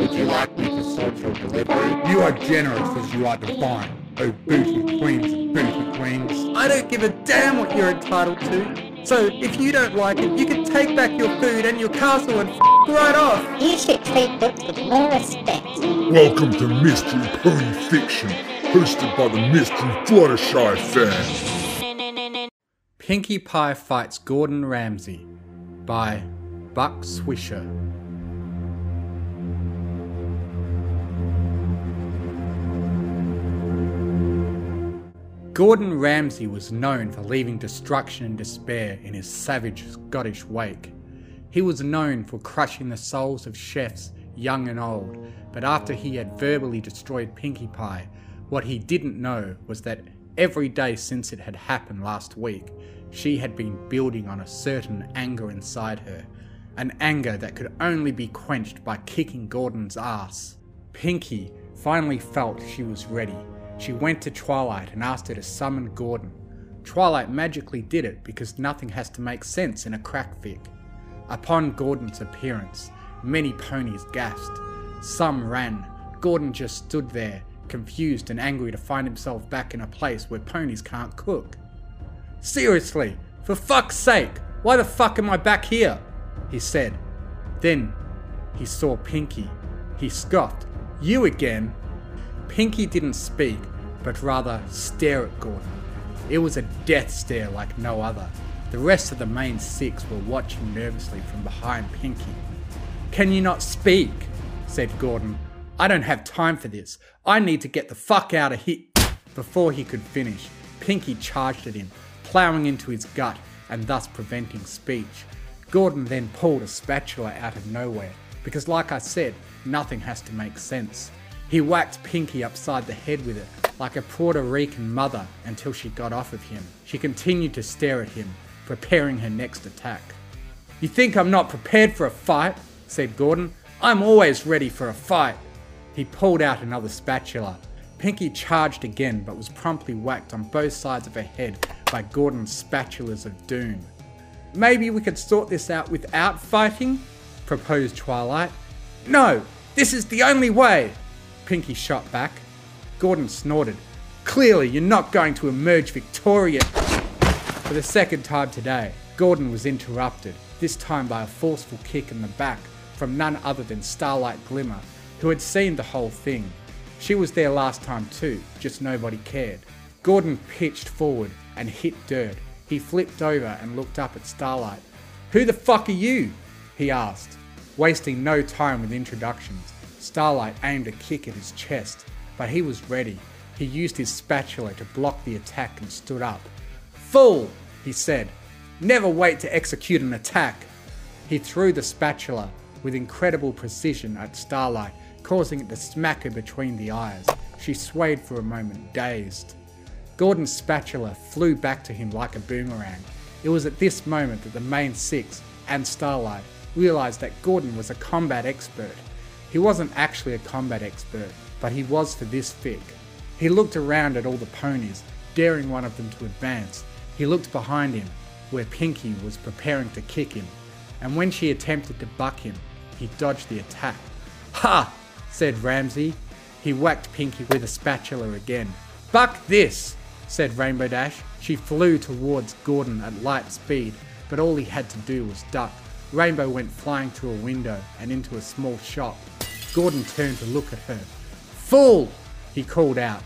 Would you like me to sort your delivery? You are generous as you are divine, oh booty queens and booty queens. I don't give a damn what you're entitled to. So if you don't like it, you can take back your food and your castle and f- right off. You should treat Books with more respect. Welcome to Mystery Pony Fiction, hosted by the Mystery Fluttershy fan. Pinkie Pie fights Gordon Ramsay by Buck Swisher. Gordon Ramsay was known for leaving destruction and despair in his savage Scottish wake. He was known for crushing the souls of chefs, young and old, but after he had verbally destroyed Pinkie Pie, what he didn't know was that every day since it had happened last week, she had been building on a certain anger inside her, an anger that could only be quenched by kicking Gordon's ass. Pinkie finally felt she was ready. She went to Twilight and asked her to summon Gordon. Twilight magically did it because nothing has to make sense in a crack fic. Upon Gordon's appearance, many ponies gasped. Some ran. Gordon just stood there, confused and angry to find himself back in a place where ponies can't cook. Seriously, for fuck's sake, why the fuck am I back here? He said. Then he saw Pinkie. He scoffed. You again? Pinkie didn't speak, but rather stare at Gordon. It was a death stare like no other. The rest of the main six were watching nervously from behind Pinkie. Can you not speak? said Gordon. I don't have time for this. I need to get the fuck out of here. Before he could finish, Pinkie charged at him, ploughing into his gut and thus preventing speech. Gordon then pulled a spatula out of nowhere, because like I said, nothing has to make sense. He whacked Pinkie upside the head with it, like a Puerto Rican mother, until she got off of him. She continued to stare at him, preparing her next attack. You think I'm not prepared for a fight? said Gordon. I'm always ready for a fight. He pulled out another spatula. Pinkie charged again, but was promptly whacked on both sides of her head by Gordon's spatulas of doom. Maybe we could sort this out without fighting? proposed Twilight. No, this is the only way! Pinkie shot back. Gordon snorted. Clearly, you're not going to emerge victorious. For the second time today, Gordon was interrupted, this time by a forceful kick in the back from none other than Starlight Glimmer, who had seen the whole thing. She was there last time too, just nobody cared. Gordon pitched forward and hit dirt. He flipped over and looked up at Starlight. Who the fuck are you? he asked, wasting no time with introductions. Starlight aimed a kick at his chest, but he was ready. He used his spatula to block the attack and stood up. Fool, he said. Never wait to execute an attack. He threw the spatula with incredible precision at Starlight, causing it to smack her between the eyes. She swayed for a moment, dazed. Gordon's spatula flew back to him like a boomerang. It was at this moment that the main six and Starlight realized that Gordon was a combat expert. He wasn't actually a combat expert, but he was for this fic. He looked around at all the ponies, daring one of them to advance. He looked behind him, where Pinkie was preparing to kick him, and when she attempted to buck him, he dodged the attack. Ha! said Ramsay. He whacked Pinkie with a spatula again. Buck this! said Rainbow Dash. She flew towards Gordon at light speed, but all he had to do was duck. Rainbow went flying through a window and into a small shop. Gordon turned to look at her. Fool! he called out.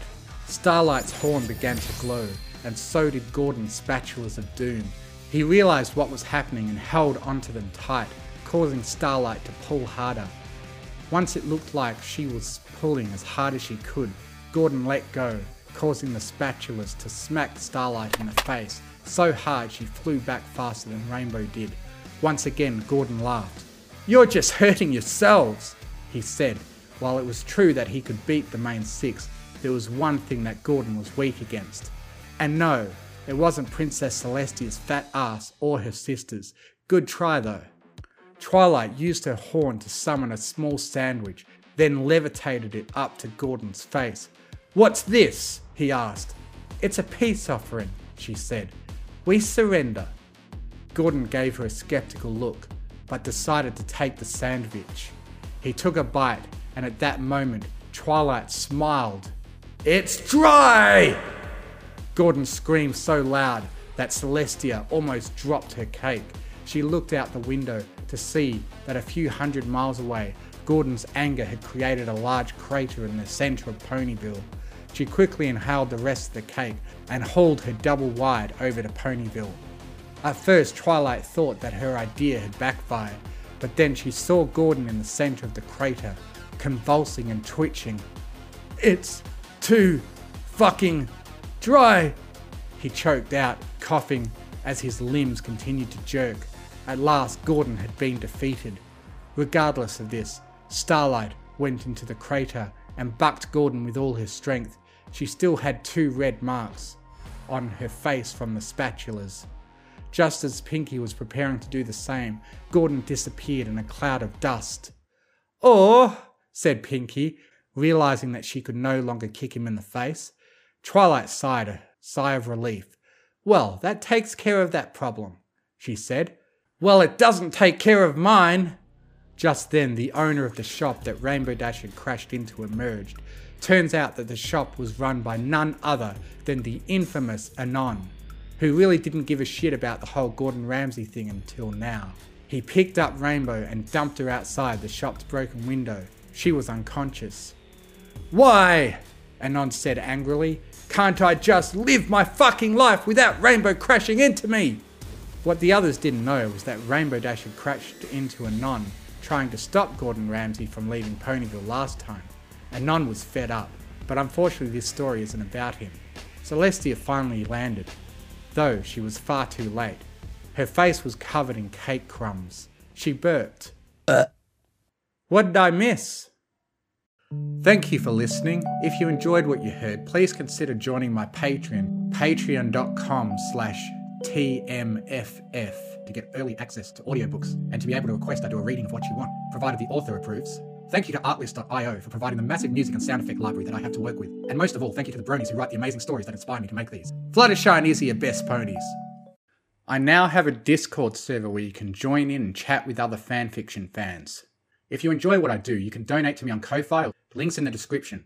Starlight's horn began to glow, and so did Gordon's spatulas of doom. He realized what was happening and held onto them tight, causing Starlight to pull harder. Once it looked like she was pulling as hard as she could, Gordon let go, causing the spatulas to smack Starlight in the face so hard she flew back faster than Rainbow did. Once again, Gordon laughed. You're just hurting yourselves, he said. While it was true that he could beat the main six, there was one thing that Gordon was weak against. And no, it wasn't Princess Celestia's fat ass or her sisters. Good try though. Twilight used her horn to summon a small sandwich, then levitated it up to Gordon's face. What's this? he asked. It's a peace offering, she said. We surrender. Gordon gave her a skeptical look, but decided to take the sandwich. He took a bite and at that moment, Twilight smiled. It's dry! Gordon screamed so loud that Celestia almost dropped her cake. She looked out the window to see that a few hundred miles away, Gordon's anger had created a large crater in the centre of Ponyville. She quickly inhaled the rest of the cake and hauled her double wide over to Ponyville. At first, Twilight thought that her idea had backfired, but then she saw Gordon in the centre of the crater, convulsing and twitching. It's too fucking dry, he choked out, coughing as his limbs continued to jerk. At last, Gordon had been defeated. Regardless of this, Starlight went into the crater and bucked Gordon with all her strength. She still had two red marks on her face from the spatulas. Just as Pinkie was preparing to do the same, Gordon disappeared in a cloud of dust. Oh, said Pinkie, realizing that she could no longer kick him in the face. Twilight sighed a sigh of relief. Well, that takes care of that problem, she said. Well, it doesn't take care of mine. Just then, the owner of the shop that Rainbow Dash had crashed into emerged. Turns out that the shop was run by none other than the infamous Anon, who really didn't give a shit about the whole Gordon Ramsay thing until now. He picked up Rainbow and dumped her outside the shop's broken window. She was unconscious. Why? Anon said angrily. Can't I just live my fucking life without Rainbow crashing into me? What the others didn't know was that Rainbow Dash had crashed into Anon, trying to stop Gordon Ramsay from leaving Ponyville last time. Anon was fed up, but unfortunately this story isn't about him. Celestia finally landed, though she was far too late. Her face was covered in cake crumbs. She burped. Uh. What did I miss? Thank you for listening. If you enjoyed what you heard, please consider joining my Patreon, patreon.com slash TMFF, to get early access to audiobooks and to be able to request I do a reading of what you want, provided the author approves. Thank you to Artlist.io for providing the massive music and sound effect library that I have to work with. And most of all, thank you to the bronies who write the amazing stories that inspire me to make these. Fluttershy Izzy are best ponies. I now have a Discord server where you can join in and chat with other fanfiction fans. If you enjoy what I do, you can donate to me on Ko-Fi, links in the description.